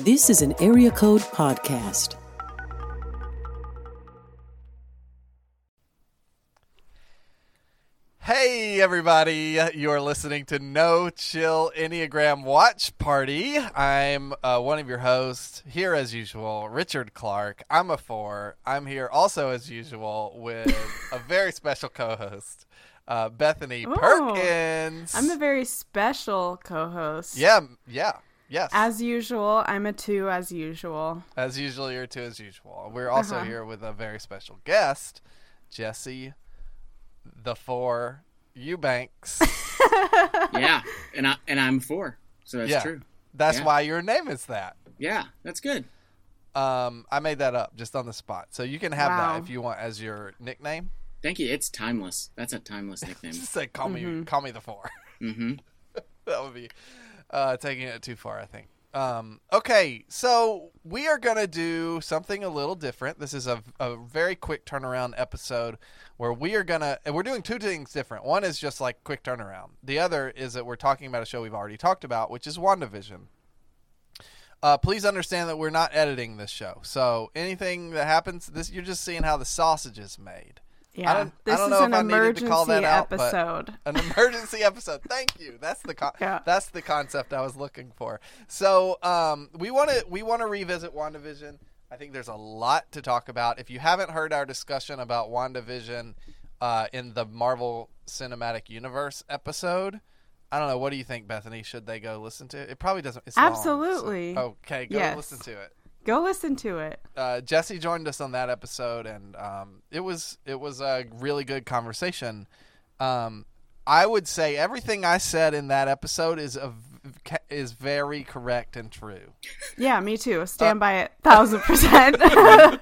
This is an Area Code Podcast. Hey, everybody. You're listening to No Chill Enneagram Watch Party. I'm uh, one of your hosts here, as usual, Richard Clark. I'm a four. I'm here also, as usual, with a very special co host, uh, Bethany Ooh. Perkins. I'm a very special co-host. Yeah, yeah, yes. As usual, I'm a two as usual. As usual, you're a two as usual. We're also Uh-huh. here with a very special guest, Jesse, the four Eubanks. yeah, and I and I'm four, so that's Yeah. true. That's Yeah. why your name is that. Yeah, that's good. Um, I made that up just on the spot, so you can have Wow. that if you want as your nickname. Thank you. It's timeless. That's a timeless nickname. Just say call Mm-hmm. me, call me the four. mm-hmm. that would be uh, taking it too far, I think. Um, okay, so we are gonna do something a little different. This is a, a very quick turnaround episode where we are gonna and we're doing two things different. One is just like quick turnaround. The other is that we're talking about a show we've already talked about, which is WandaVision. Uh, please understand that we're not editing this show, so anything that happens, this you're just seeing how the sausage is made. Yeah, don't- I this don't is know an if I to emergency call that out, episode. an emergency episode. Thank you. That's the con- Yeah. that's the concept I was looking for. So um, we want to we want to revisit WandaVision. I think there's a lot to talk about. If you haven't heard our discussion about WandaVision uh, in the Marvel Cinematic Universe episode, I don't know. What do you think, Bethany? Should they go listen to it? It probably doesn't. It's long, so- Absolutely. okay, go Yes. listen to it Go listen to it. uh, Jesse joined us on that episode, and um, it was it was a really good conversation. Um, I would say everything I said in that episode is a, is very correct and true. Yeah, me Uh, too. Stand by it, thousand percent.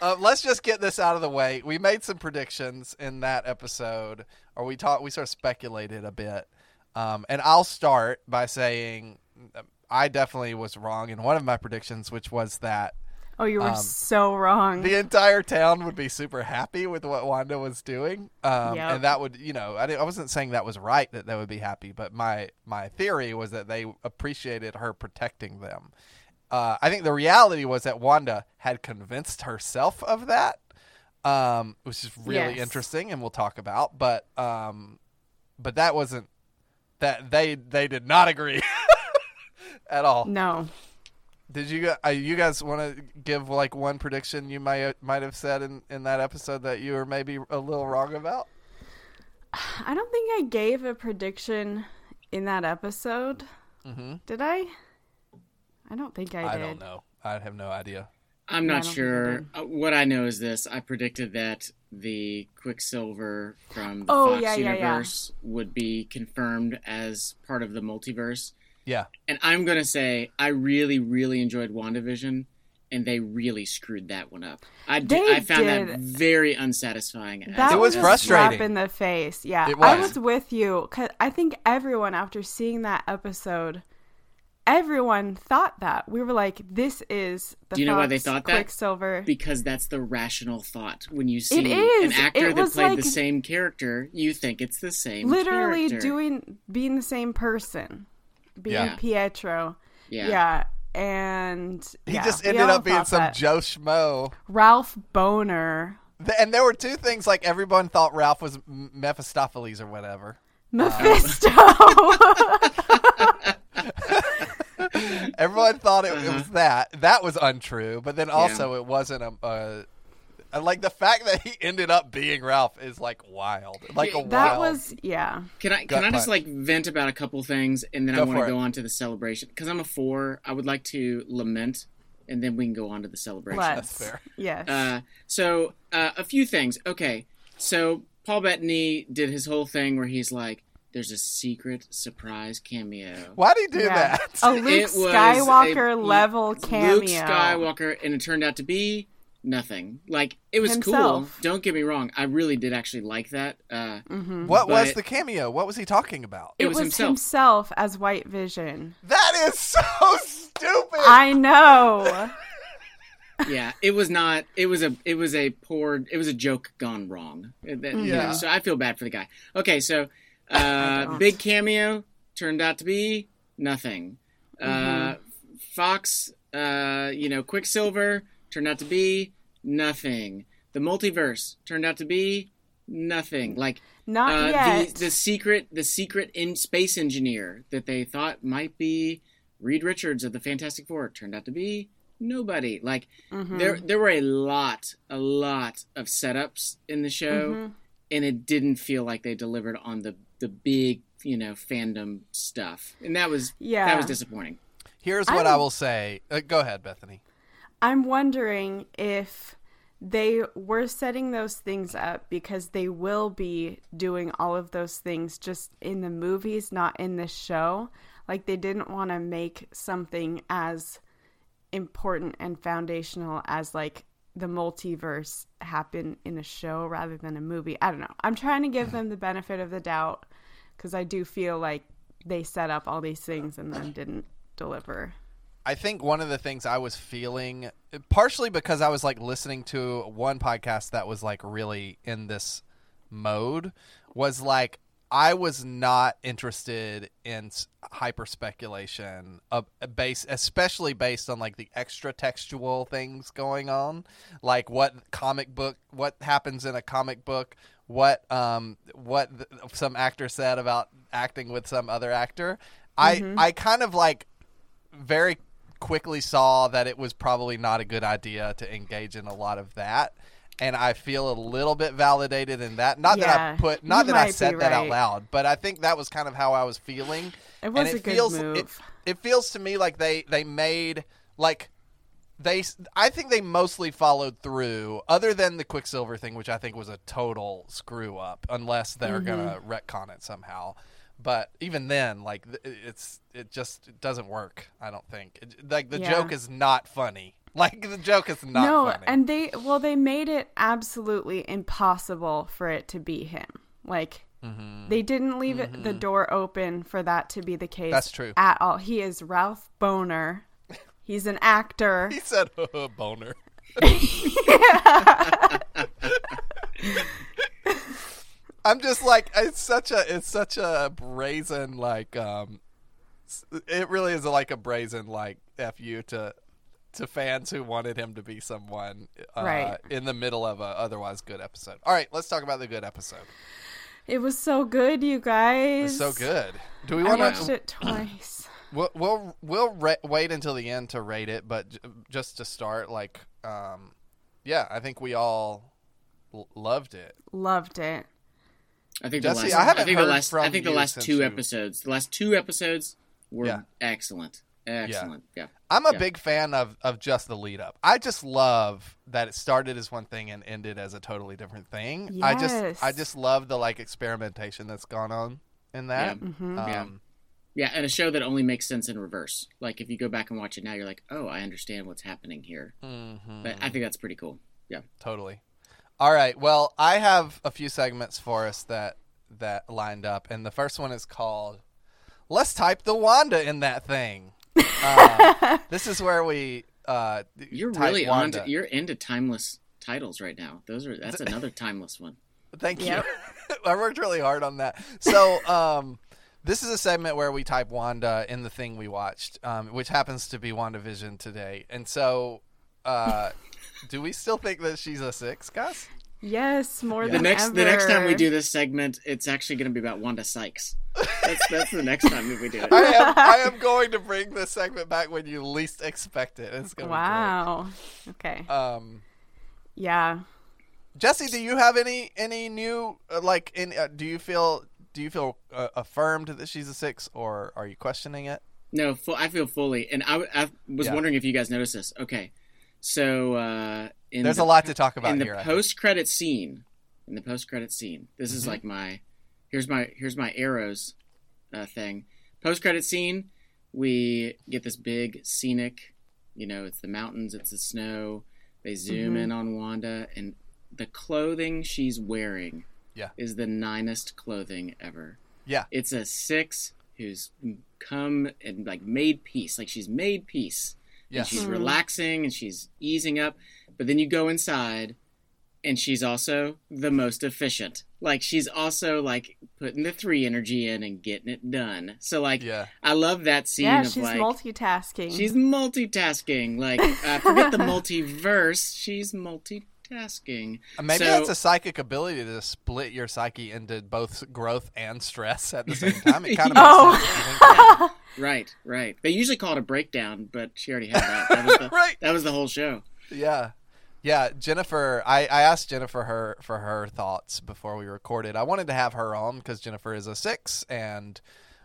Uh, let's just get this out of the way. We made some predictions in that episode, or we talked. We sort of speculated a bit, um, and I'll start by saying uh, I definitely was wrong in one of my predictions, which was that oh, you were Um, so wrong. the entire town would be super happy with what Wanda was doing, um, Yep. and that would, you know, I, I wasn't saying that was right that they would be happy, but my my theory was that they appreciated her protecting them. Uh, I think the reality was that Wanda had convinced herself of that, um, which is really Yes. interesting, and we'll talk about. But um, but that wasn't that they they did not agree at all. no, Did you uh, you guys want to give like one prediction you might might have said in, in that episode that you were maybe a little wrong about? I don't think I gave a prediction in that episode. Mm-hmm. Did I? I don't think I, I, did. I don't know. I have no idea. I'm not don't I sure. Uh, what I know is this: I predicted that the Quicksilver from the Oh, Fox yeah, yeah, yeah. universe would be confirmed as part of the multiverse. Yeah, And I'm gonna say I really, really enjoyed WandaVision, and they really screwed that one up. I, d- They I found that very unsatisfying. That It was a frustrating. slap in the face. Yeah, It I was. with you because I think everyone, after seeing that episode, everyone thought that we were like, "This is the Do you know why they Fox thought that? Quicksilver." because that's the rational thought. When you see an actor It that played like- the same character, you think it's the same. Literally character. doing being the same person, being Yeah. Pietro. Yeah. Yeah. And he yeah, just ended up being some that. Joe schmo. Ralph Bohner, And there were two things like everyone thought Ralph was Mephistopheles or whatever. Mephisto. Everyone thought it, it Uh-huh. was that. That was untrue, but then also it wasn't a. Uh, and, like the fact that he ended up being Ralph is like wild, like a Yeah, that wild. was yeah. Can I Gut can I just punch. like vent about a couple things and then Go I want to go on to the celebration because I'm a four. I would like to lament and then we can go on to the celebration. Let's. fair. Yes. Uh, so uh, a few things. Okay, so Paul Bettany did his whole thing where he's like, "There's a secret surprise cameo." Why'd he do Yeah. that? A Luke It Skywalker a- level cameo. Luke Skywalker, and it turned out to be nothing. Like it was cool. Don't get me wrong. I really did actually like that. Uh, Mhm. What was the cameo? What was he talking about? It It, was was, himself. himself. as White Vision. That is so stupid. I know. yeah, it was not. It was a. It was a poor. It was a joke gone wrong. That- Yeah. So I feel bad for the guy. Okay, so uh, big cameo turned out to be nothing. Uh, Mhm. Fox, uh, you know, Quicksilver turned out to be nothing. The multiverse turned out to be nothing. Like Not uh, yet. the the secret the secret in space engineer that they thought might be Reed Richards of the Fantastic Four turned out to be nobody. Like Mhm. there there were a lot a lot of setups in the show Mhm. and it didn't feel like they delivered on the the big you know fandom stuff and that was Yeah. that was disappointing Here's what I I'm- will say. Uh, go ahead, Bethany. I'm wondering if they were setting those things up because they will be doing all of those things just in the movies, not in the show. Like they didn't want to make something as important and foundational as like the multiverse happen in a show rather than a movie. I don't know. I'm trying to give them the benefit of the doubt because I do feel like they set up all these things and then didn't deliver. I think one of the things I was feeling, partially because I was like listening to one podcast that was like really in this mode, was like I was not interested in hyper speculation, base, especially based on like the extra textual things going on, like what comic book, what happens in a comic book, what um what th- some actor said about acting with some other actor. I I kind of like very quickly saw that it was probably not a good idea to engage in a lot of that and I feel a little bit validated in that. Not that I put, not that I said be that out loud, but I think that was kind of how I was feeling. It was and a good feels, It, move. it feels to me like they they made like they. I think they mostly followed through, other than the Quicksilver thing, which I think was a total screw up, unless they're Mm-hmm. gonna retcon it somehow. But even then, like it's it just it doesn't work. I don't think. It, like the Yeah. joke is not funny. Like the joke is not funny. no, funny. and they well they made it absolutely impossible for it to be him. Like Mm-hmm. they didn't leave it, the door open for that to be the case. That's true. at all. He is Ralph Bohner. He's an actor. he said boner. I'm just like it's such a it's such a brazen like um it really is like a brazen like fu to to fans who wanted him to be someone uh, Right. in the middle of a otherwise good episode. All right, let's talk about the good episode. It was so good, you guys. So good. Do we want watched to? it twice. We'll we'll, we'll ra- wait until the end to rate it, but j- just to start, like, um, yeah, I think we all l- loved it. Loved it. I think Jesse, the last I haven't think heard the last from i think the last since two you- episodes the last two episodes were Yeah. excellent excellent yeah, I'm a Yeah. big fan of, of just the lead up. I just love that it started as one thing and ended as a totally different thing. I just I just love the like experimentation that's gone on in that. Yeah. Mhm. Um, Yeah. yeah and a show that only makes sense in reverse like if you go back and watch it now you're like oh i understand what's happening here mhm. but i think that's pretty cool yeah Totally. All right. Well, I have a few segments for us that that lined up, and the first one is called "Let's Type the Wanda in that thing." Uh, this is where we uh, you're type really on Wanda. to, you're into timeless titles right now those are that's another timeless one Thank Yep. you. I worked really hard on that. So, um, this is a segment where we type Wanda in the thing we watched, um, which happens to be WandaVision today. And so, uh, do we still think that she's a six, Gus? Yes, more the than next ever. the next time we do this segment it's actually going to be about wanda sykes that's that's the next time that we do it I am, I am going to bring this segment back when you least expect it. It's going to Wow. Okay. be great. Um, Yeah. Jesse, do you have any any new uh, like? In uh, do you feel do you feel uh, affirmed that she's a six, or are you questioning it? No, fu- I feel fully, and I, I was Yeah. wondering if you guys noticed this. Okay, so uh, in There's the, a lot to talk about in the here. I post-credit scene. In the post-credit scene, this is Mhm. like my here's my here's my arrows uh, thing. Post-credit scene, we get this big scenic. You know, it's the mountains, it's the snow. They zoom Mhm. in on Wanda, and the clothing she's wearing Yeah. is the ninest clothing ever. Yeah. It's a six who's come and like made peace. Like she's made peace. Yes. And she's Mhm. relaxing and she's easing up. But then you go inside and she's also the most efficient. like she's also like putting the three energy in and getting it done. So like Yeah. I love that scene yeah, of she's like multitasking. she's multitasking. Like uh, forget the multiverse, she's multitasking. Maybe So- that's a psychic ability to split your psyche into both growth and stress at the same time. It kind of makes Oh. sense. I think. Right, right. They usually call it a breakdown, but she already had that. That was the, Right. that was the whole show. Yeah. Yeah, Jennifer. I, I asked Jennifer her for her thoughts before we recorded. I wanted to have her on because Jennifer is a six and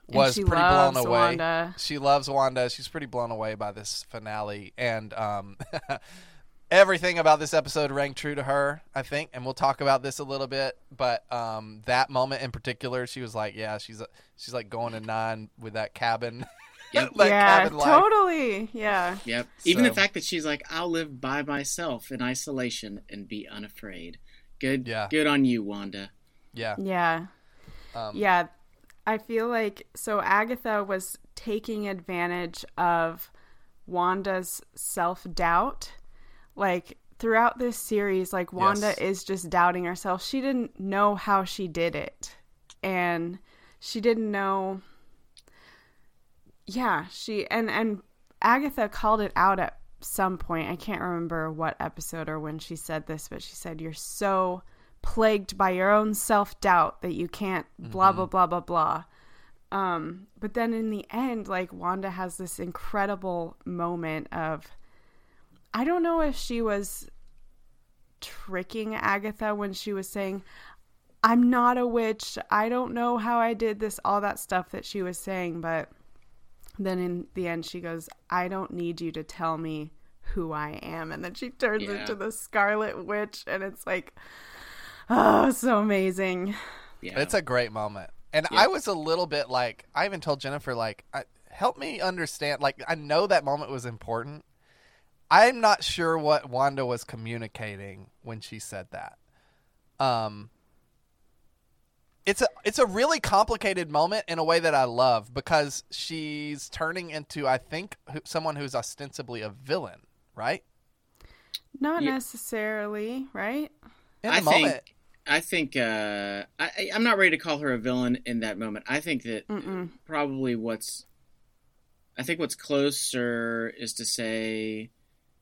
was she pretty blown away. Wanda. She loves Wanda. She's pretty blown away by this finale, and um, everything about this episode rang true to her. I think, and we'll talk about this a little bit. But um, that moment in particular, she was like, "Yeah, she's she's like going to nine with that cabin." Yep. that yeah, cabin totally. Yeah. Yep. Even the fact that she's like, I'll live by myself in isolation and be unafraid. Good. Yeah. Good on you, Wanda. Yeah. Yeah. Um, Yeah. I feel like so Agatha was taking advantage of Wanda's self doubt. Like throughout this series, like Wanda Yes. is just doubting herself. She didn't know how she did it. And she didn't know Yeah, she and and Agatha called it out at some point. I can't remember what episode or when she said this, but she said you're so plagued by your own self-doubt that you can't blah blah blah blah blah. Um but then in the end like Wanda has this incredible moment of I don't know if she was tricking Agatha when she was saying I'm not a witch. I don't know how I did this all that stuff that she was saying, but then in the end she goes i don't need you to tell me who i am and then she turns Yeah. into the scarlet witch and it's like oh so amazing Yeah. It's a great moment. And Yeah. I was a little bit like, I even told Jennifer, like, I, help me understand. Like, I know that moment was important. I'm not sure what Wanda was communicating when she said that. Um, it's a it's a really complicated moment in a way that I love because she's turning into I think who, someone who's ostensibly a villain, right? not Yeah. necessarily right In I the moment, think. I think. Uh, I, I- I'm not ready to call her a villain in that moment. I think that Mm-mm. probably what's. I think what's closer is to say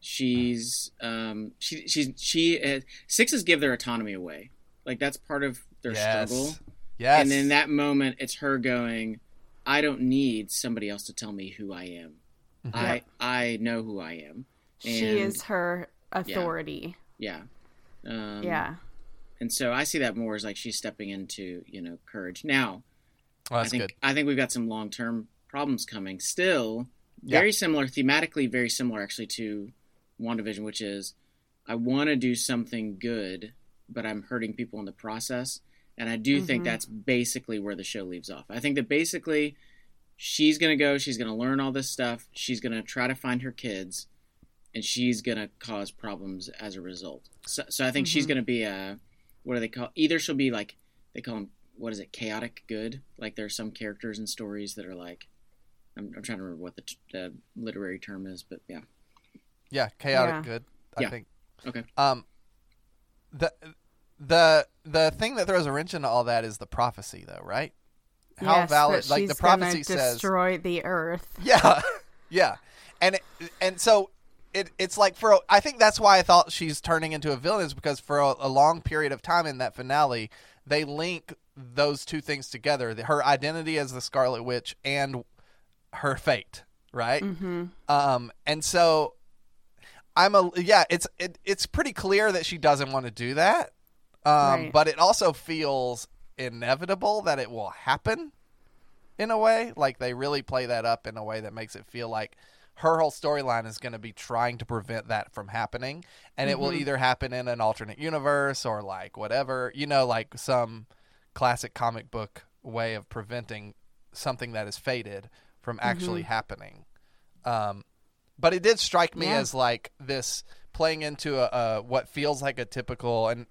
she's um she she's she uh, sixes give their autonomy away. Like that's part of their yes, struggle. Yes, and in that moment it's her going i don't need somebody else to tell me who i am. I i know who i am. She is her authority. Yeah. Um, yeah. and so i see that more as like she's stepping into you know courage. Now Well, that's i think good. i think we've got some long-term problems coming. Still Yeah. very similar thematically very similar actually to wandavision which is i want to do something good but i'm hurting people in the process. And i do think Mhm. that's basically where the show leaves off. I think that basically she's going to go she's going to learn all this stuff she's going to try to find her kids and she's going to cause problems as a result. So, so i think she's Mhm. going to be a what do they call either she'll be like they call them what is it chaotic good? Like there are some characters and stories that are like i'm, I'm trying to remember what the, t- the literary term is but yeah Yeah, chaotic Yeah. good. I Yeah. think. Okay. Um, the the the thing that throws a wrench into all that is the prophecy, though, right? How yes, valid? that Like she's the prophecy gonna says. destroy the earth Yeah, yeah, and it, and so it it's like for a, I think that's why I thought she's turning into a villain is because for a, a long period of time in that finale they link those two things together: the- her identity as the Scarlet Witch and her fate, right? mm-hmm. Um, and so I'm a yeah. It's it, it's pretty clear that she doesn't want to do that. Um, Right. but it also feels inevitable that it will happen in a way. Like they really play that up in a way that makes it feel like her whole storyline is going to be trying to prevent that from happening, and it will Mhm. either happen in an alternate universe or like whatever you know, like some classic comic book way of preventing something that is fated from actually happening. Um, but it did strike me Yeah. as like this playing into a, a what feels like a typical and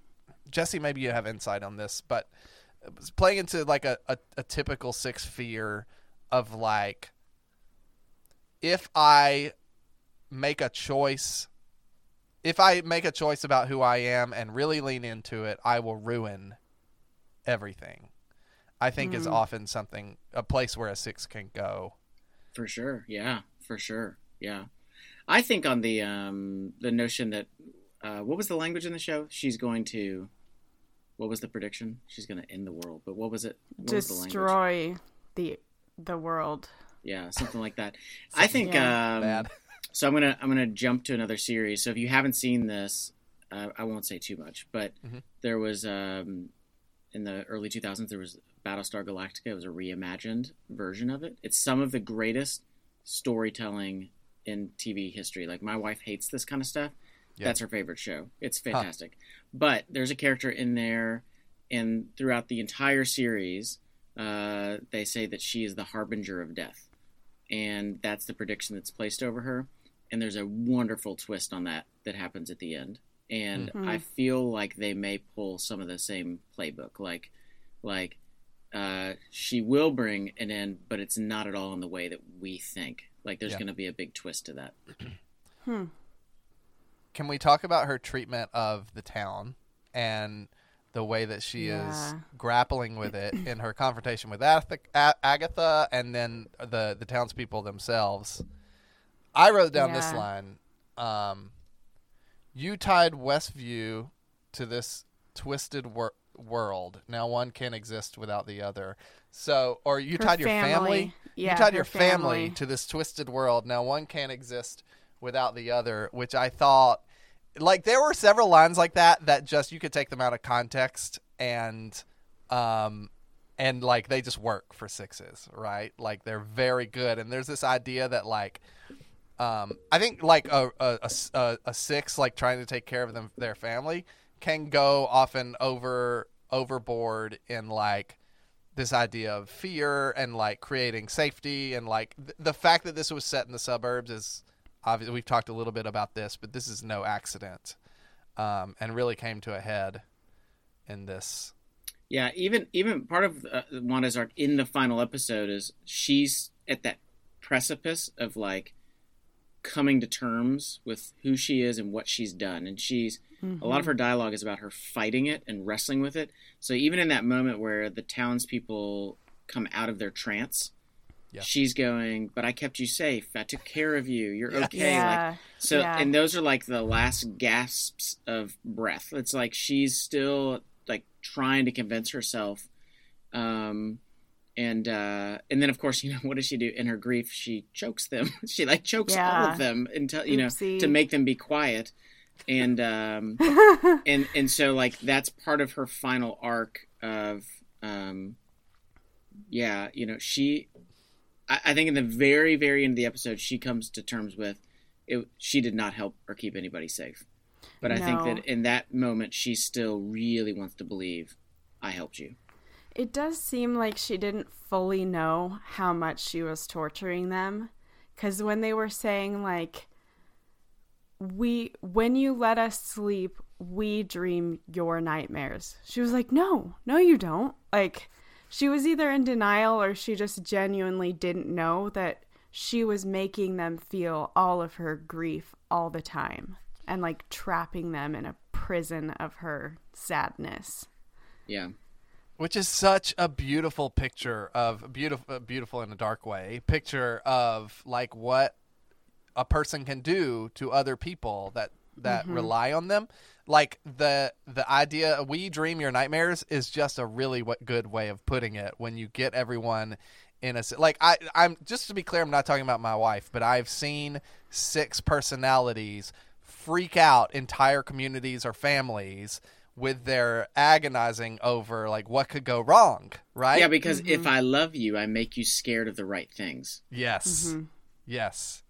Jesse, maybe you have insight on this, but it's playing into like a, a, a typical six fear of like if I make a choice if I make a choice about who I am and really lean into it, I will ruin everything. I think is mm-hmm. often something a place where a six can go. For sure. Yeah, for sure. Yeah. I think on the um the notion that uh what was the language in the show? She's going to what was the prediction? She's going to end the world. But what was it? What was the language? Destroy the the world. Yeah, something like that. I think Yeah. um Bad. so I'm going to I'm going to jump to another series. So if you haven't seen this, uh, I won't say too much, but Mhm. there was um in the early 2000s there was Battlestar Galactica. It was a reimagined version of it. It's some of the greatest storytelling in TV history. Like my wife hates this kind of stuff. Yeah. That's her favorite show. It's fantastic. But there's a character in there, and throughout the entire series, uh, they say that she is the harbinger of death, and that's the prediction that's placed over her. And there's a wonderful twist on that that happens at the end. And Mhm. I feel like they may pull some of the same playbook, like, like uh, she will bring an end, but it's not at all in the way that we think. Like, there's Yeah. going to be a big twist to that. Hmm. Can we talk about her treatment of the town and the way that she is grappling with it in her confrontation with Agatha and then the the townspeople themselves? I wrote down this line. Um, you tied Westview to this twisted wor- world. Now one can't exist without the other. So, or you Her tied your family. family. Yeah, you tied your family, family. to this twisted world. Now one can't exist without the other, which I thought like there were several lines like that that just you could take them out of context and um and like they just work for sixes, right? Like they're very good and there's this idea that like um I think like a a a six like trying to take care of them their family can go often over overboard in like this idea of fear and like creating safety and like th- the fact that this was set in the suburbs is obviously we've talked a little bit about this but this is no accident um, and really came to a head in this. Yeah, even even part of uh, Wanda's arc in the final episode is she's at that precipice of like coming to terms with who she is and what she's done, and she's a lot of her dialogue is about her fighting it and wrestling with it. So even in that moment where the townspeople come out of their trance, Yeah. she's going, "But I kept you safe. I took care of you. You're Yeah. okay." Like Yeah. so, Yeah. and those are like the last gasps of breath. It's like she's still like trying to convince herself. Um, and uh, and then of course, you know, what does she do in her grief? She chokes them. she like chokes all of them until you know to make them be quiet. And um, and and so like that's part of her final arc of um, yeah, you know, she. I, I think in the very very end of the episode, she comes to terms with it. She did not help or keep anybody safe, but I think that in that moment, she still really wants to believe I helped you. It does seem like she didn't fully know how much she was torturing them. Because when they were saying, like, we, when you let us sleep, we dream your nightmares. She was like, no, no, you don't. Like, she was either in denial or she just genuinely didn't know that she was making them feel all of her grief all the time and, like, trapping them in a prison of her sadness. Yeah, which is such a beautiful picture of beautiful uh, beautiful in a dark way picture of like what a person can do to other people that that mm-hmm. rely on them. Like the the idea we dream your nightmares is just a really what good way of putting it when you get everyone in a like I I'm just to be clear I'm not talking about my wife but I've seen six personalities freak out entire communities or families with their agonizing over like what could go wrong right yeah. Because if I love you, I make you scared of the right things. Yes. Yes.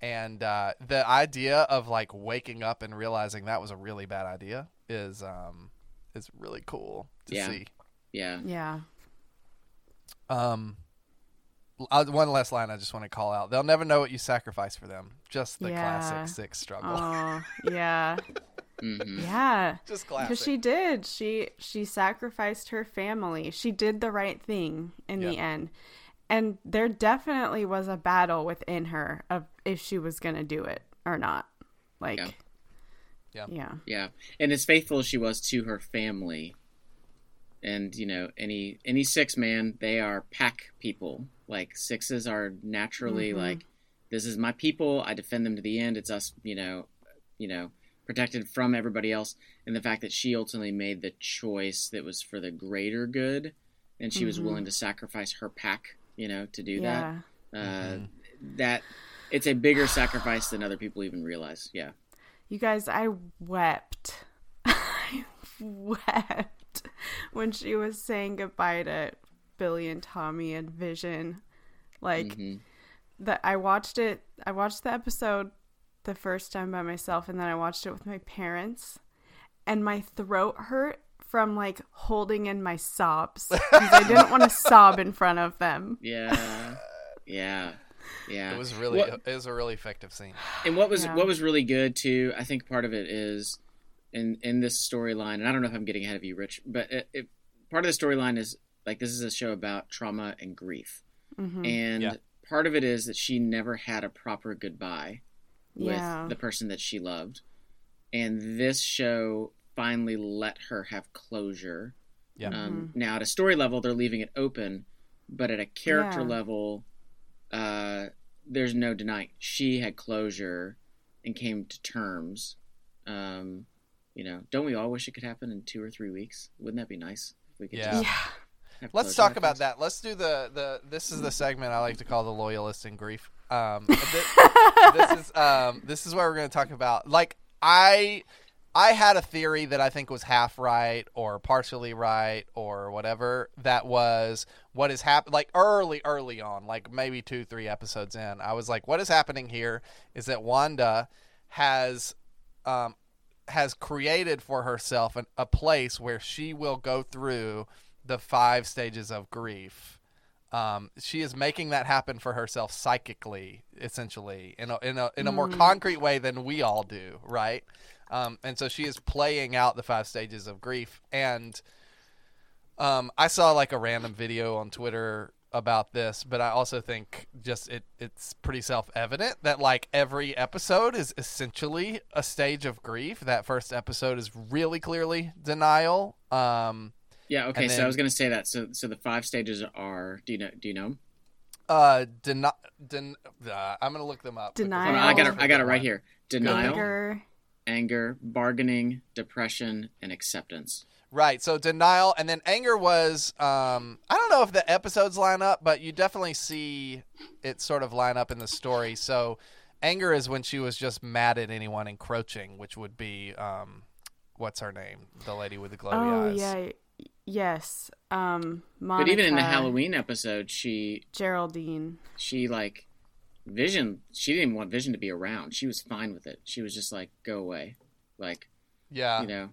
And uh, the idea of like waking up and realizing that was a really bad idea is um is really cool to Yeah. see. Yeah, Yeah. Um uh, one last line I just want to call out. They'll never know what you sacrifice for them. Just the Yeah. classic six struggle. Oh, yeah. hmm Yeah. just classic. Because she did. She she sacrificed her family. She did the right thing in the end. And there definitely was a battle within her of if she was gonna do it or not. Like Yeah. Yeah. yeah. yeah. And as faithful as she was to her family, and you know any any six man they are pack people like sixes are naturally Mhm. like this is my people i defend them to the end it's us you know you know protected from everybody else and the fact that she ultimately made the choice that was for the greater good and she was Mhm. willing to sacrifice her pack you know to do yeah. that uh, Mhm. that it's a bigger sacrifice than other people even realize yeah You guys, I wept. I wept when she was saying goodbye to Billy and Tommy and Vision. Like Mhm. that I watched it I watched the episode the first time by myself and then I watched it with my parents and my throat hurt from like holding in my sobs because I didn't want to sob in front of them. yeah yeah yeah It was really What- it was a really effective scene. and what was Yeah. what was really good too i think part of it is in in this storyline and i don't know if i'm getting ahead of you rich but it, it, part of the storyline is like this is a show about trauma and grief Mhm. and Yeah. part of it is that she never had a proper goodbye with Yeah. the person that she loved and this show finally let her have closure Yeah. um, now at a story level they're leaving it open but at a character Yeah. level uh, there's no denying she had closure and came to terms um, you know don't we all wish it could happen in two or three weeks wouldn't that be nice if we could Yeah. just Yeah. Let's talk like about that. Let's do the the. This is the segment I like to call the loyalist in grief. Um, thi- this is um, this is where we're going to talk about. Like I, I had a theory that I think was half right or partially right or whatever. That was what is happening. Like early, early on, like maybe two, three episodes in, I was like, what is happening here is that Wanda has, um, has created for herself an, a place where she will go through the five stages of grief. Um, she is making that happen for herself psychically, essentially, in a in a in a more concrete way than we all do, right? Um, and so she is playing out the five stages of grief. And um, I saw like a random video on Twitter about this, but I also think just it it's pretty self evident that like every episode is essentially a stage of grief. That first episode is really clearly denial. Um, yeah okay and so i was going to say that so so the five stages are do you know do you know 'em? uh, deni- den- uh, I'm gonna look them up. because Denial. Hold on, i got it i got it right here denial Anger. anger bargaining depression and acceptance Right. So denial and then anger was um I don't know if the episodes line up, but you definitely see it sort of line up in the story. So anger is when she was just mad at anyone encroaching, which would be um what's her name? The lady with the glowy Oh eyes. yeah. Yes. Um Monica, but even in the halloween episode she Geraldine. she like vision she didn't even want vision to be around she was fine with it she was just like go away like Yeah. you know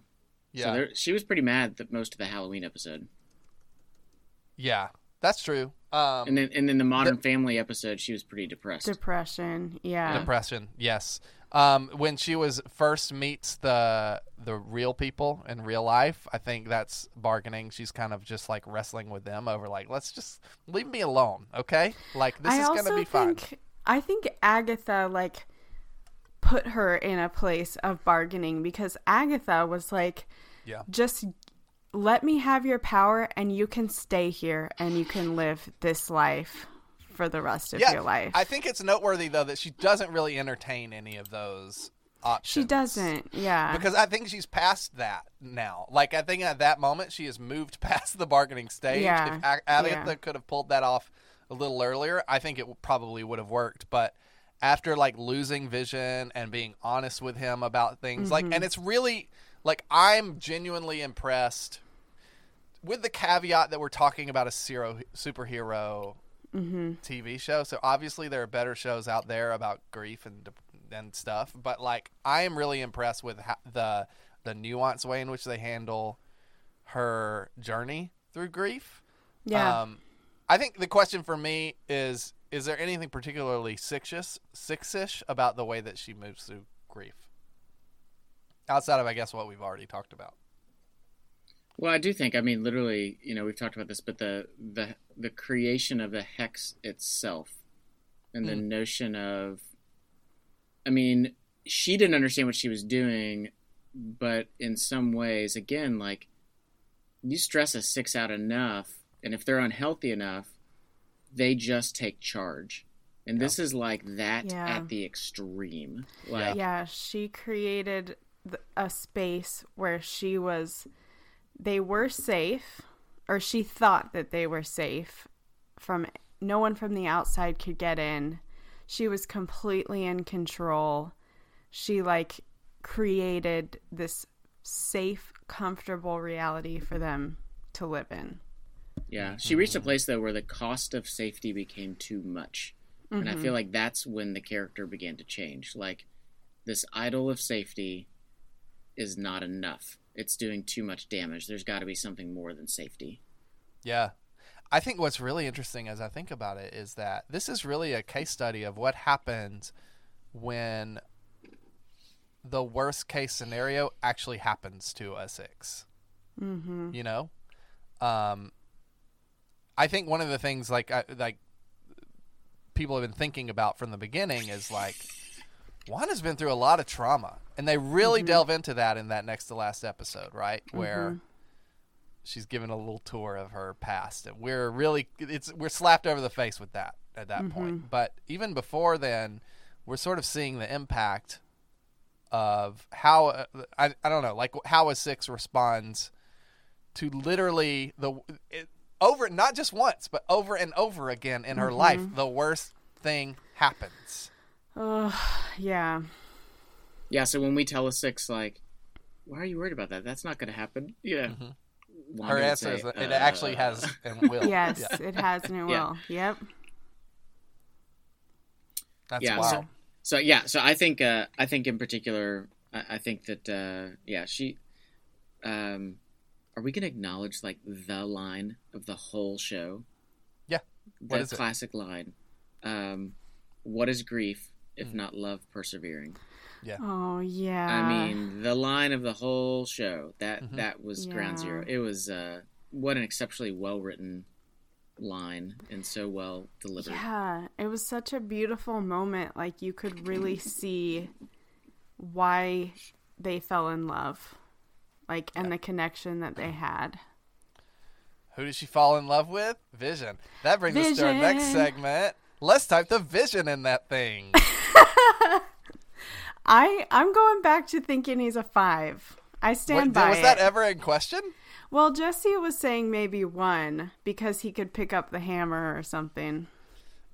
yeah. so there, she was pretty mad that most of the halloween episode yeah. That's true. Um and then and then the modern family episode she was pretty depressed Depression. Yeah. Depression, yes. Um, when she was first meets the the real people in real life, I think that's bargaining. She's kind of just like wrestling with them over like, let's just leave me alone, okay? Like this I is gonna be fine. think I think Agatha like put her in a place of bargaining because Agatha was like Yeah. just let me have your power and you can stay here and you can live this life for the rest of Yeah, your life. I think it's noteworthy though that she doesn't really entertain any of those options. she doesn't. Yeah. because I think she's past that now. Like I think at that moment she has moved past the bargaining stage. Yeah, If Agatha yeah. could have pulled that off a little earlier, I think it probably would have worked. But after like losing vision and being honest with him about things, like, Mm-hmm. and it's really like I'm genuinely impressed with the caveat that we're talking about a zero superhero Mm-hmm. TV show. So obviously there are better shows out there about grief and and stuff. But like I am really impressed with the the nuanced way in which they handle her journey through grief. yeah. Um, I think the question for me is: Is there anything particularly six-ish, six-ish about the way that she moves through grief? Outside of, I guess, what we've already talked about. Well, I do think. I mean, literally, you know, we've talked about this, but the the the creation of the hex itself, and the mm. notion of, I mean, she didn't understand what she was doing, but in some ways, again, like you stress a six out enough, and if they're unhealthy enough, they just take charge. And this is like that Yeah. at the extreme. Like, Yeah, she created a space where she was. They were safe, or she thought that they were safe. From no one from the outside could get in. She was completely in control. She like created this safe, comfortable reality for them to live in. Yeah, she reached a place though where the cost of safety became too much, and I mm-hmm. feel like that's when the character began to change. Like this idol of safety is not enough. It's doing too much damage. There's got to be something more than safety. Yeah. I think what's really interesting as I think about it is that this is really a case study of what happens when the worst case scenario actually happens to a 6 Mm-hmm. You know, um, I think one of the things like I, like people have been thinking about from the beginning is like Wanda's been through a lot of trauma, and they really mm-hmm. delve into that in that next to last episode, right? Where mm-hmm. she's given a little tour of her past, and we're really it's we're slapped over the face with that at that mm-hmm. point. But even before then, we're sort of seeing the impact of how uh, I, I don't know, like how a six responds to literally the it, over not just once, but over and over again in her life, the worst thing happens. Oh, yeah. Yeah, so when we tell a six, like, why are you worried about that? That's not going to happen. Yeah. Wanda Her answer say, is that it "Uh, actually has and will. Yes, Yeah, it has and it will. Yeah. Yep. that's Yeah, wild. so- So yeah, so I think uh, I think in particular, I, I think that uh, yeah, she. Um, are we going to acknowledge like the line of the whole show? Yeah. What that is it? classic line. Um, what is grief if Mm. not love persevering? Yeah. Oh yeah. I mean, the line of the whole show that Mhm. that was ground zero. It was uh, what an exceptionally well written line and so well delivered. Yeah, it was such a beautiful moment. Like you could really see why they fell in love, like and the connection that they had. Who did she fall in love with? Vision. That brings us to our next segment. Let's type the vision in that thing. I I'm going back to thinking he's a five. I stand Wait, by was it. that ever in question? well, Jesse was saying maybe one because he could pick up the hammer or something.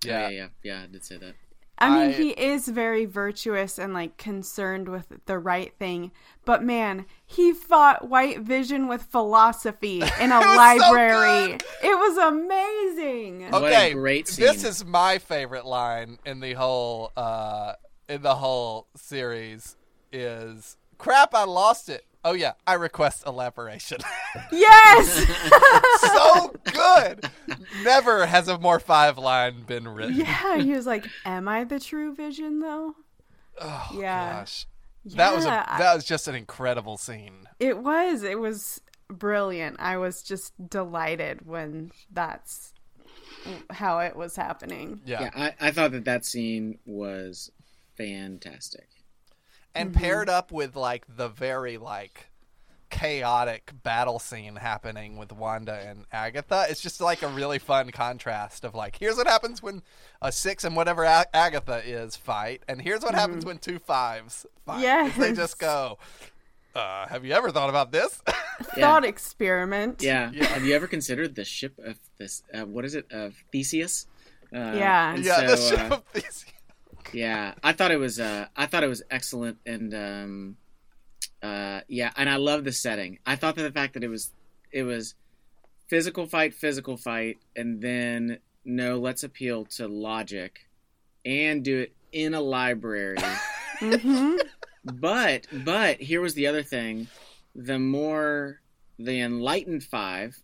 yeah, yeah, yeah, yeah. I did say that. I mean, I- he is very virtuous and like concerned with the right thing, but man, he fought White Vision with philosophy in a was so library. good. it was amazing. What a Okay, great This is my favorite line in the whole uh, in the whole series. Is crap? I lost it. Oh yeah, I request elaboration. Yes, so good. Never has a more five line been written. yeah. He was like, "Am I the true Vision though?" Oh Yeah. gosh, that was a that was just an incredible scene. It was. It was brilliant. I was just delighted when that's how it was happening. Yeah, Yeah, I, I thought that that scene was fantastic. and Mm-hmm. paired up with like the very like chaotic battle scene happening with Wanda and Agatha. It's just like a really fun contrast of like here's what happens when a six and whatever a- Agatha is fight, and here's what happens when two fives fight. Is They Mm-hmm. Just go. Uh, have you ever thought about this? Thought experiment. Yeah. Yeah. Have you ever considered the ship of this? Uh, what is it? Of Theseus? Uh, Yeah. and yeah, the ship uh, of these. Yeah, I thought it was. Uh, I thought it was excellent, and um, uh, yeah, and I love the setting. I thought that the fact that it was, it was physical fight, physical fight, and then no, let's appeal to logic, and do it in a library. hmm But but here was the other thing: the more the enlightened five,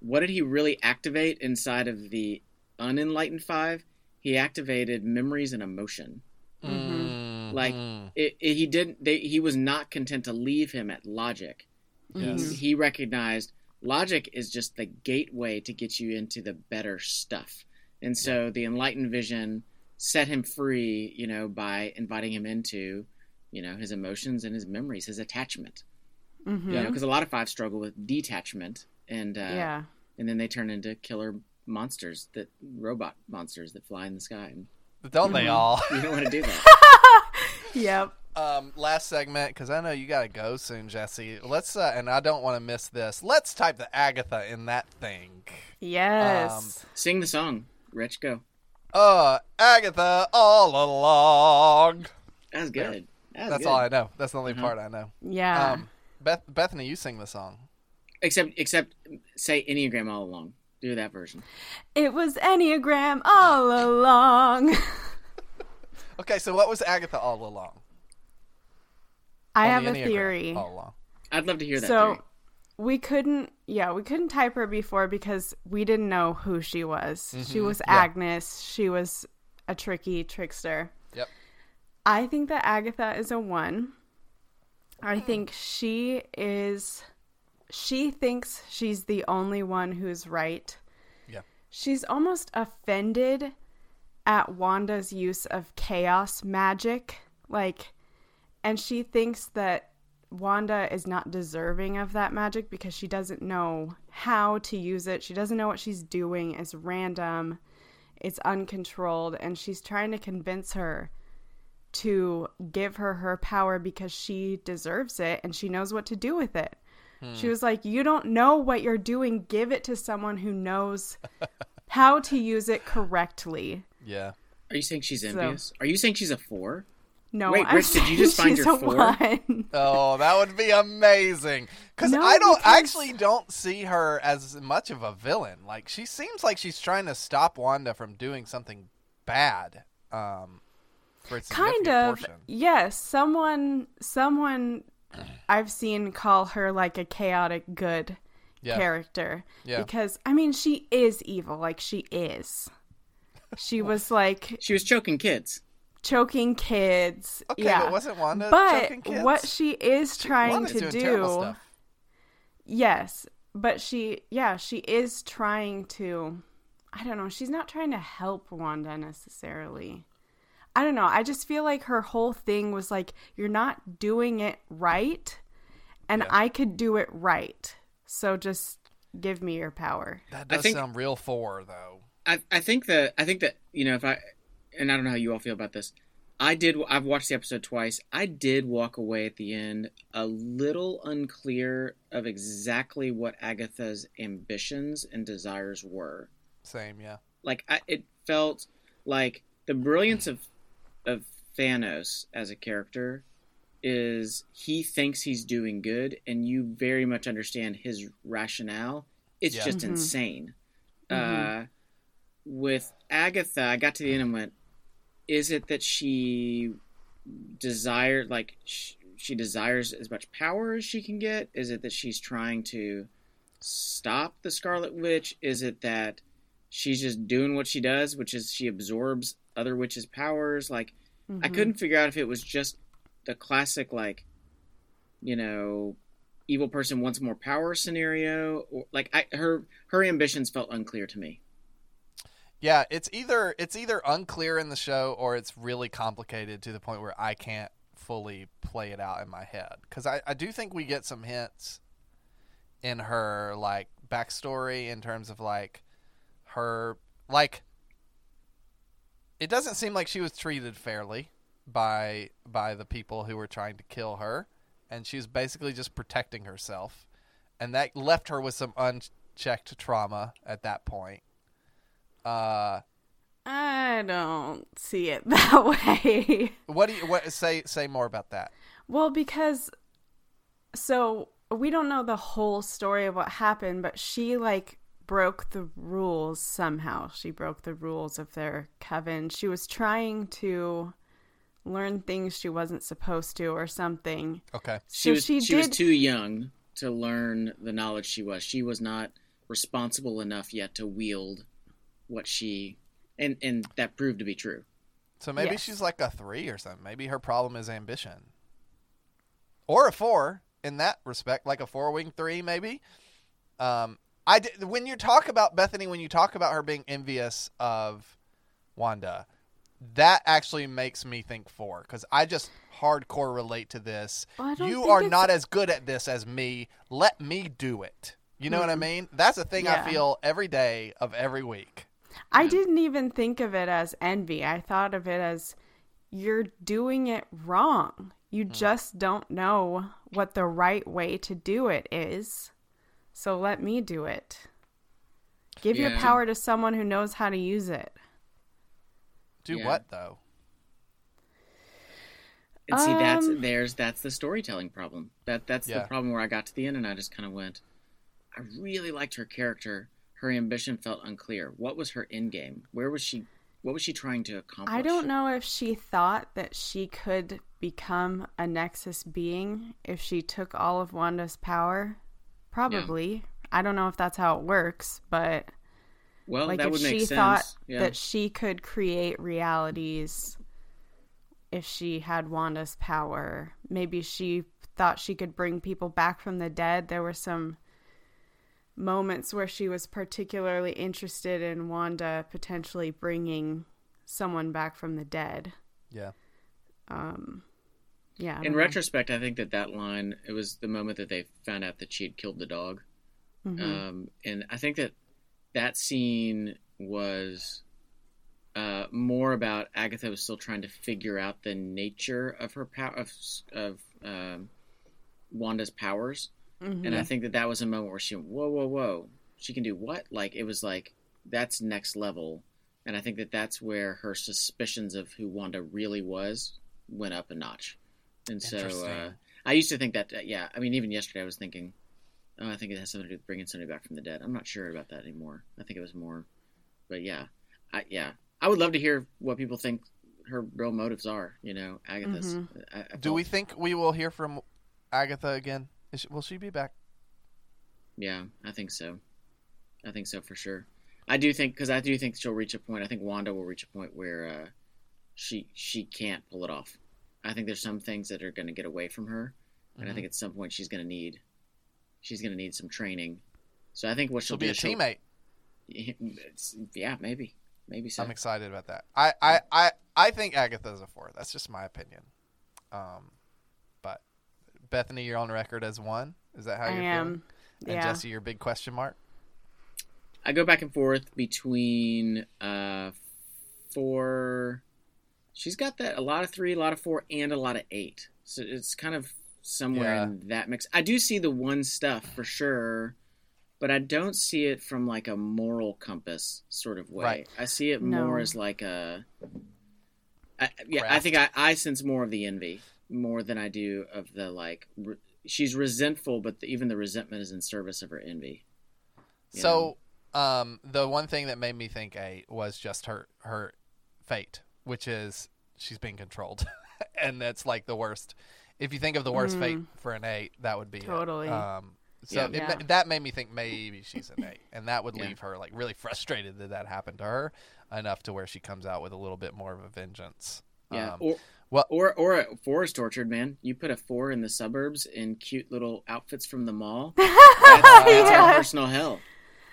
what did he really activate inside of the unenlightened five? He activated memories and emotion. Mm, Like mm, it, it- he didn't. They, he was not content to leave him at logic. yes. He, he recognized logic is just the gateway to get you into the better stuff. And so the enlightened vision set him free, you know, by inviting him into, you know, his emotions and his memories, his attachment. Mhm. You know, because a lot of fives struggle with detachment, and uh, yeah. and then they turn into killer monsters that robot monsters that fly in the sky. Don't they all? you don't want to do that. Yep. um, last segment because I know you got to go soon, Jesse. Let's uh, and I don't want to miss this. Let's type the Agatha in that thing. Yes. Um, Sing the song, Rich. Go. Uh, Agatha all along. That's was good. That That's good. all I know. That's the only Mhm. part I know. yeah. Um, Beth, Bethany, you sing the song. Except except say Enneagram all along. Do that version. it was Enneagram all along. Okay, so what was Agatha all along? I On have the a theory. All along. I'd love to hear that. So theory. we couldn't, yeah, we couldn't type her before because we didn't know who she was. She Mhm. was Yeah. Agnes. She was a tricky trickster. Yep. I think that Agatha is a one. I think she is. She thinks she's the only one who's right. Yeah. She's almost offended at Wanda's use of chaos magic. Like, and she thinks that Wanda is not deserving of that magic because she doesn't know how to use it. She doesn't know what she's doing. It's random, it's uncontrolled, and she's trying to convince her to give her her power because she deserves it and she knows what to do with it. She was like, You don't know what you're doing. Give it to someone who knows how to use it correctly. Yeah. Are you saying she's So- envious? Are you saying she's a four? No, Wait, I'm Rich, did you just find your a four? one. Oh, that would be amazing. Because No, I don't because- actually don't see her as much of a villain. Like she seems like she's trying to stop Wanda from doing something bad. Um, for a kind of portion. yes someone someone i've seen call her like a chaotic good Yeah. character Yeah. because i mean she is evil like she is she was like She was choking kids. choking kids Okay, yeah but wasn't Wanda but choking kids? what she is trying Wanda's to doing do stuff. yes but she yeah she is trying to i don't know she's not trying to help wanda necessarily i don't know i just feel like her whole thing was like you're not doing it right and Yeah. i could do it right so just give me your power That does think- sound real for though. I I think that I think that you know if I and I don't know how you all feel about this. I did. I've watched the episode twice. I did walk away at the end a little unclear of exactly what Agatha's ambitions and desires were. Same, yeah. Like I, it felt like the brilliance of of Thanos as a character is he thinks he's doing good, and you very much understand his rationale. It's Yeah. just Mhm. insane. Mhm. Uh, with Agatha, I got to the end and went, "Is it that she desired like sh- she desires as much power as she can get? Is it that she's trying to stop the Scarlet Witch? Is it that she's just doing what she does, which is she absorbs other witches' powers? Like I Mhm. couldn't figure out if it was just the classic like you know evil person wants more power scenario or like I her her ambitions felt unclear to me. Yeah, it's either it's either unclear in the show or it's really complicated to the point where I can't fully play it out in my head. Because I, I do think we get some hints in her like backstory in terms of like her like it doesn't seem like she was treated fairly by by the people who were trying to kill her. And she was basically just protecting herself. And that left her with some unchecked trauma at that point. Uh i don't see it that way. What do you what say say more about that? Well, because so we don't know the whole story of what happened, but she like broke the rules somehow. She broke the rules of their coven. She was trying to learn things she wasn't supposed to or something. okay She So was she she was too young to learn the knowledge she was. She was not responsible enough yet to wield what she and and that proved to be true. so maybe Yes. she's like a three or something maybe her problem is ambition or a four in that respect like a four wing three maybe um i did, when you talk about bethany when you talk about her being envious of wanda that actually makes me think four because I just hardcore relate to this. Well, I don't you are it's- not as good at this as me. Let me do it. You know what I mm-hmm. mean? That's a thing I feel every day of every week. I didn't even think of it as envy. I thought of it as you're doing it wrong. You mm. just don't know what the right way to do it is. So let me do it. Give your power to someone who knows how to use it. Do Yeah. what though? And see, that's Um, there's that's the storytelling problem. That that's Yeah. the problem where I got to the end and I just kind of went. I really liked her character. Her ambition felt unclear. What was her end game? Where was she? What was she trying to accomplish? I don't know if she thought that she could become a Nexus being if she took all of Wanda's power. Probably. I don't know if that's how it works, but Well, like that if would make she sense. thought yeah. that she could create realities if she had Wanda's power. Maybe she thought she could bring people back from the dead. There were some moments where she was particularly interested in Wanda potentially bringing someone back from the dead. Yeah. Um yeah. In know. retrospect, I think that that line it was the moment that they found out that she had killed the dog, Mhm. um, and I think that that scene was uh, more about Agatha was still trying to figure out the nature of her power of of um, Wanda's powers, Mhm. and I think that that was a moment where she went, whoa whoa whoa she can do what like it was like that's next level, and I think that that's where her suspicions of who Wanda really was went up a notch. And so uh, I used to think that, uh, yeah. I mean, even yesterday I was thinking, oh, I think it has something to do with bringing somebody back from the dead. I'm not sure about that anymore. I think it was more, but yeah, I, yeah. I would love to hear what people think her real motives are. You know, Agatha's. I, I Do we think we will hear from Agatha again? Is she, will she be back? Yeah, I think so. I think so for sure. I do think because I do think she'll reach a point. I think Wanda will reach a point where uh, she she can't pull it off. I think there's some things that are going to get away from her, and Mm-hmm. I think at some point she's going to need she's going to need some training. So I think what She'll she'll, be do a is she'll- teammate. Yeah, maybe, maybe so. I'm excited about that. I, I, I, I think Agatha's a four. That's just my opinion. Um, but Bethany, you're on record as one. Is that how I you're feeling? am. And Yeah. Jesse, your big question mark. I go back and forth between uh, four. She's got that a lot of three, a lot of four, and a lot of eight. So it's kind of somewhere Yeah. in that mix. I do see the one stuff for sure, but I don't see it from like a moral compass sort of way. Right. I see it No. more as like a. I, yeah, I think I, I sense more of the envy more than I do of the like. Re- she's resentful, but the, even the resentment is in service of her envy. So, um, the one thing that made me think eight was just her her fate, which is she's being controlled, and that's like the worst. If you think of the worst fate for an eight, that would be it. Mm. Totally. Um, so Yeah. it Yeah. that made me think maybe she's an eight, and that would Yeah. leave her like really frustrated that that happened to her enough to where she comes out with a little bit more of a vengeance. Yeah, Um, or well- or or a four is tortured, man. You put a four in the suburbs in cute little outfits from the mall. That's, that's Yeah. our personal hell.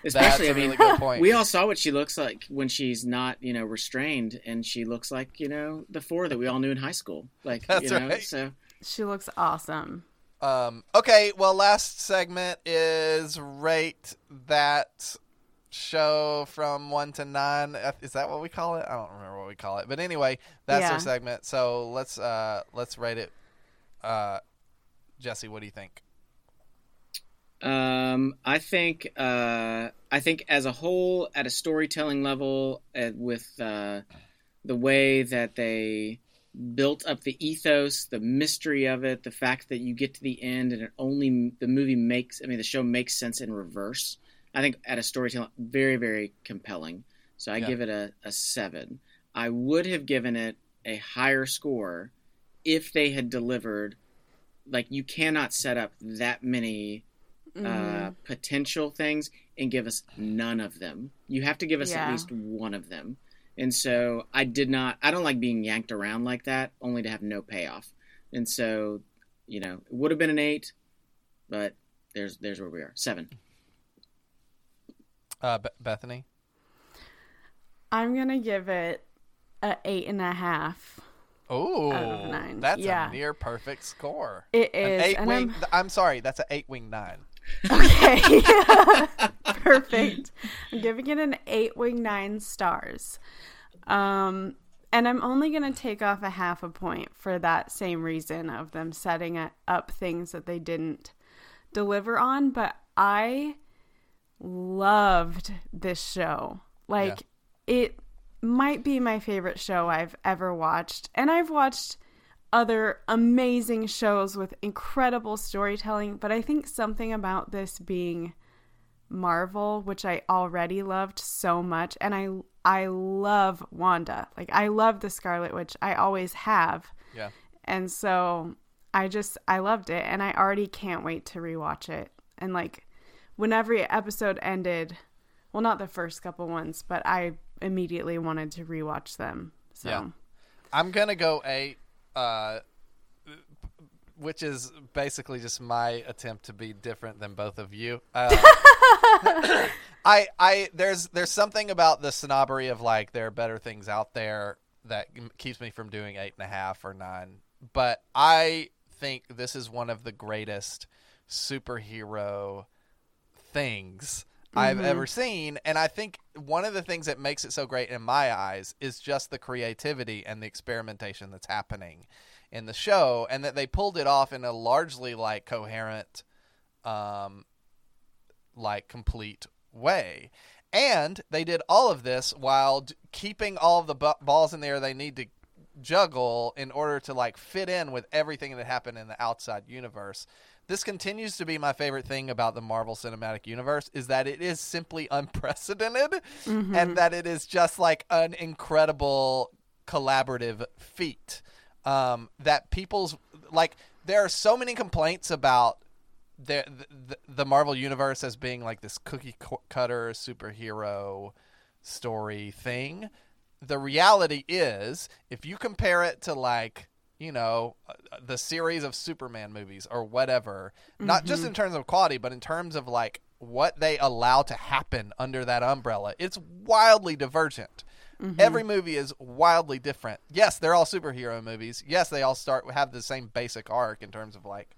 That's Especially, a I mean, really good point. we all saw what she looks like when she's not, you know, restrained, and she looks like, you know, the four that we all knew in high school. Like, That's you know, right. so She looks awesome. Um, okay, well, last segment is rate that show from one to nine. Uh, Is that what we call it? I don't remember what we call it, but anyway, that's Yeah. our segment. So let's uh, let's rate it. Uh, Jesse, what do you think? Um, I think uh, I think as a whole, at a storytelling level, uh, with uh, the way that they built up the ethos, the mystery of it, the fact that you get to the end and it only the movie makes, I mean, the show makes sense in reverse. I think at a storytelling, very very compelling. So I Yeah. give it a, a seven. I would have given it a higher score if they had delivered. Like you cannot set up that many Mm-hmm. uh, potential things and give us none of them. You have to give us Yeah. at least one of them. And so I did not. I don't like being yanked around like that, only to have no payoff. And so, you know, it would have been an eight, but there's there's where we are. Seven. Uh, Be- Bethany. I'm gonna give it a eight and a half. Oh, that's Yeah. a near perfect score. It An eight wing. I'm- I'm sorry, that's an eight wing nine. Okay. Perfect. I'm giving it an eight wing nine stars. Um, and I'm only going to take off a half a point for that same reason of them setting up things that they didn't deliver on. But I loved this show. Like, it might be my favorite show I've ever watched. And I've watched other amazing shows with incredible storytelling, but I think something about this being Marvel, which I already loved so much, and I I love Wanda. Like I love the Scarlet Witch. I always have. Yeah. And so I just I loved it and I already can't wait to rewatch it. And like when every episode ended, well not the first couple ones, but I immediately wanted to rewatch them. So Yeah. I'm gonna go eight, uh, which is basically just my attempt to be different than both of you. Uh, I, I, there's, there's something about the snobbery of like there are better things out there that keeps me from doing eight and a half or nine. But I think this is one of the greatest superhero things I've ever seen. And I think one of the things that makes it so great in my eyes is just the creativity and the experimentation that's happening in the show and that they pulled it off in a largely like coherent um like complete way. And they did all of this while d- keeping all of the bu- balls in the air they need to juggle in order to like fit in with everything that happened in the outside universe. This continues to be my favorite thing about the Marvel Cinematic Universe is that it is simply unprecedented and that it is just like an incredible collaborative feat. Um, that people's like there are so many complaints about the, the the Marvel universe as being like this cookie cutter superhero story thing. The reality is, if you compare it to like you know uh, the series of Superman movies or whatever, not just in terms of quality, but in terms of like what they allow to happen under that umbrella, it's wildly divergent. Every movie is wildly different. Yes, they're all superhero movies. Yes, they all start have the same basic arc in terms of like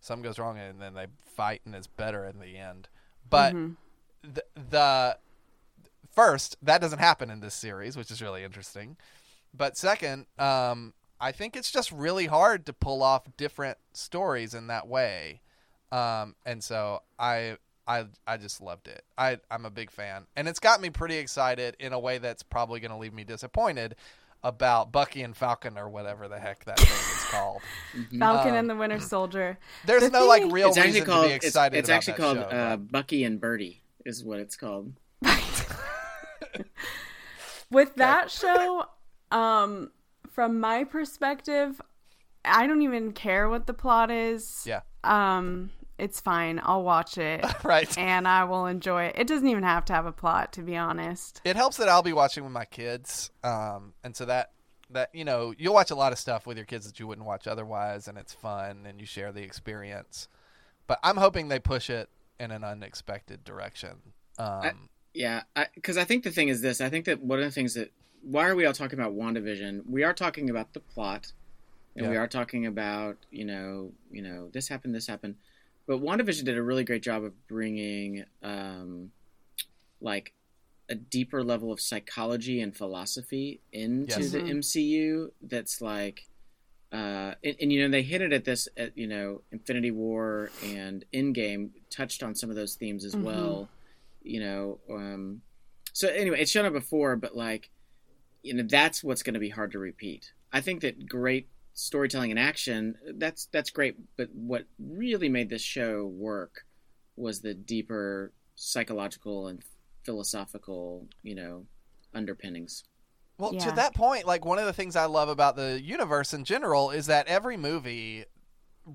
something goes wrong and then they fight and it's better in the end. But the, the first that doesn't happen in this series, which is really interesting. But second, um, I think it's just really hard to pull off different stories in that way. Um, and so I I I just loved it. I I'm a big fan, and it's got me pretty excited in a way that's probably going to leave me disappointed about Bucky and Falcon or whatever the heck that thing is called. Falcon Um, and the Winter Soldier. There's The no like real It's actually reason called. to be excited. it's about actually that called show, uh, but- Bucky and Birdie, is what it's called. With that show, um, from my perspective, I don't even care what the plot is. yeah, Um, it's fine. I'll watch it right. and I will enjoy it. It doesn't even have to have a plot, to be honest. it helps that I'll be watching with my kids, um, and so that that you know you'll watch a lot of stuff with your kids that you wouldn't watch otherwise, and it's fun and you share the experience. But I'm hoping they push it in an unexpected direction. Um, Yeah, because I, think the thing is this. I think that one of the things that why are we all talking about WandaVision? We are talking about the plot, and we are talking about you know you know this happened, this happened, but WandaVision did a really great job of bringing um, like a deeper level of psychology and philosophy into Yes. the MCU. That's like. Uh, and, and you know they hit it at this at you know Infinity War and Endgame touched on some of those themes as Mhm. well you know um so anyway it's shown up before but like you know that's what's going to be hard to repeat. I think that great storytelling and action that's that's great but what really made this show work was the deeper psychological and philosophical you know underpinnings. Well, to that point, like one of the things I love about the universe in general is that every movie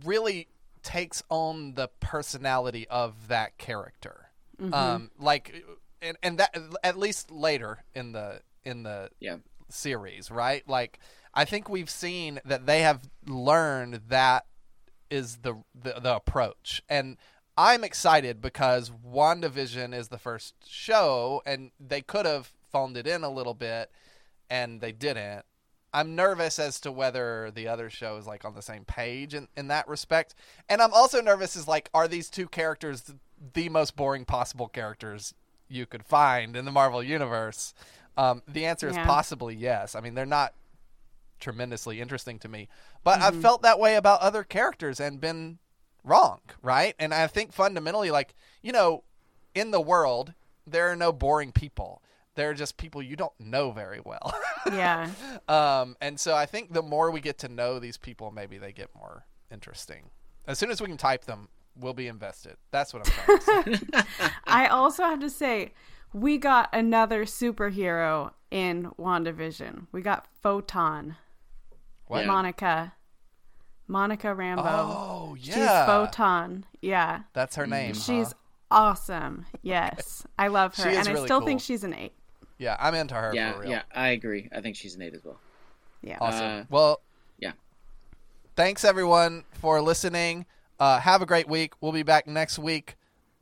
really takes on the personality of that character. Um, like, and and that at least later in the in the Yeah. series, right? Like, I think we've seen that they have learned that is the the, the approach and. I'm excited because WandaVision is the first show, and they could have phoned it in a little bit and they didn't. I'm nervous as to whether the other show is like on the same page in, in that respect. And I'm also nervous is like, are these two characters the most boring possible characters you could find in the Marvel universe? Um, the answer is Yeah. possibly yes. I mean, they're not tremendously interesting to me, but I've felt that way about other characters and been wrong, right? And I think fundamentally, like, you know, in the world, there are no boring people. They're just people you don't know very well. Yeah. Um, and so I think the more we get to know these people, maybe they get more interesting. As soon as we can type them, we'll be invested. That's what I'm trying to say. I also have to say, we got another superhero in WandaVision. We got Photon. What? Monica. Monica Rambeau. Oh, yeah. She's. Photon. Yeah. That's her name. She's huh? awesome. Yes. I love her. She is and I still cool. think she's an eight. Yeah, I'm into her Yeah, for real. yeah, I agree. I think she's an eight as well. Yeah. Awesome. Uh, well, yeah. thanks everyone for listening. Uh, have a great week. We'll be back next week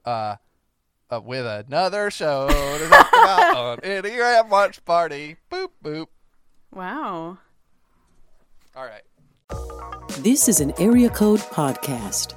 uh, uh, with another show to talk about on Enneagram Watch Party. Boop, boop. Wow. All right. This is an Area Code Podcast.